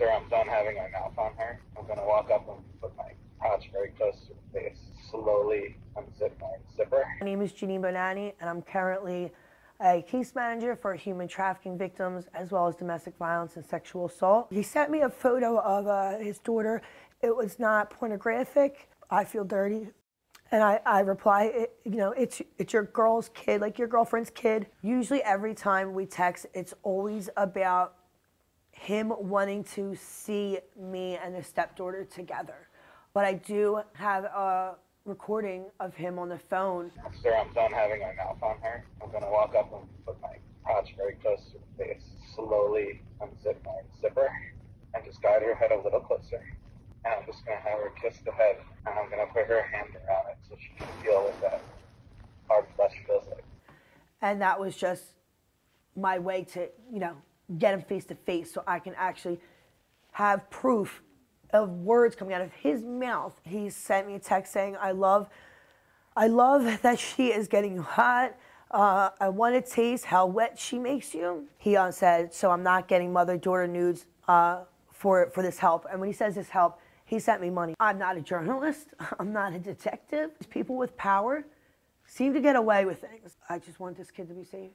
After I'm done having my mouth on her, I'm gonna walk up and put my pouch very close to her face, slowly unzip my zipper. My name is Jeanine Bonanni, and I'm currently a case manager for human trafficking victims as well as domestic violence and sexual assault. He sent me a photo of uh, his daughter. It was not pornographic. I feel dirty. And I, I reply, you know, it's, it's your girl's kid, like your girlfriend's kid. Usually every time we text, it's always about him wanting to see me and his stepdaughter together. But I do have a recording of him on the phone. After I'm done having my mouth on her, I'm gonna walk up and put my pouch very close to her face, slowly unzip my zipper, and just guide her head a little closer. And I'm just gonna have her kiss the head, and I'm gonna put her hand around it so she can feel what that hard flesh feels like. And that was just my way to, you know, get him face to face so I can actually have proof of words coming out of his mouth. He sent me a text saying, I love, I love that she is getting hot. Uh, I want to taste how wet she makes you. He uh, said, so I'm not getting mother-daughter nudes uh, for, for this help. And when he says this help, he sent me money. I'm not a journalist. I'm not a detective. These people with power seem to get away with things. I just want this kid to be safe.